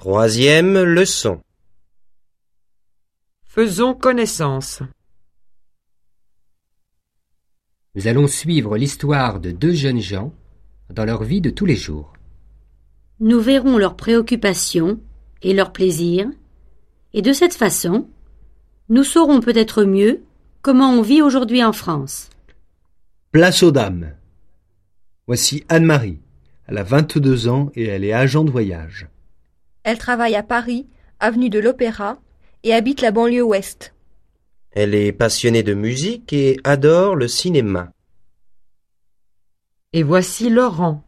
Troisième leçon. Faisons connaissance. Nous allons suivre l'histoire de deux jeunes gens dans leur vie de tous les jours. Nous verrons leurs préoccupations et leurs plaisirs, et de cette façon, nous saurons peut-être mieux comment on vit aujourd'hui en France. Place aux dames. Voici Anne-Marie. Elle a 22 ans et elle est agent de voyage. Elle travaille à Paris, avenue de l'Opéra, et habite la banlieue ouest. Elle est passionnée de musique et adore le cinéma. Et voici Laurent.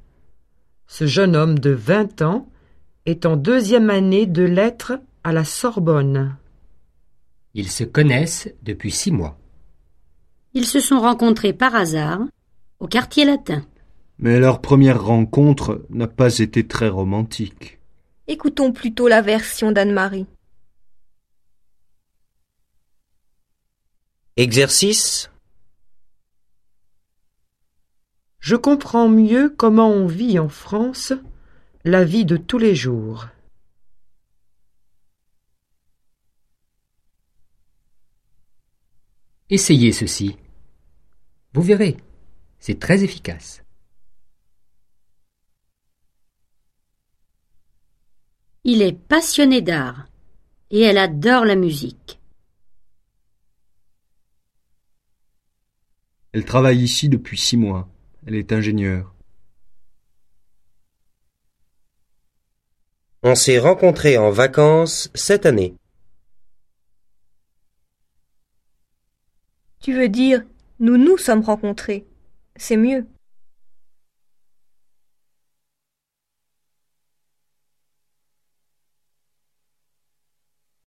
Ce jeune homme de vingt ans est en deuxième année de lettres à la Sorbonne. Ils se connaissent depuis six mois. Ils se sont rencontrés par hasard au quartier latin. Mais leur première rencontre n'a pas été très romantique. Écoutons plutôt la version d'Anne-Marie. Exercice. Je comprends mieux comment on vit en France la vie de tous les jours. Essayez ceci. Vous verrez, c'est très efficace. Il est passionné d'art et elle adore la musique. Elle travaille ici depuis six mois. Elle est ingénieure. On s'est rencontrés en vacances cette année. Tu veux dire, nous nous sommes rencontrés. C'est mieux.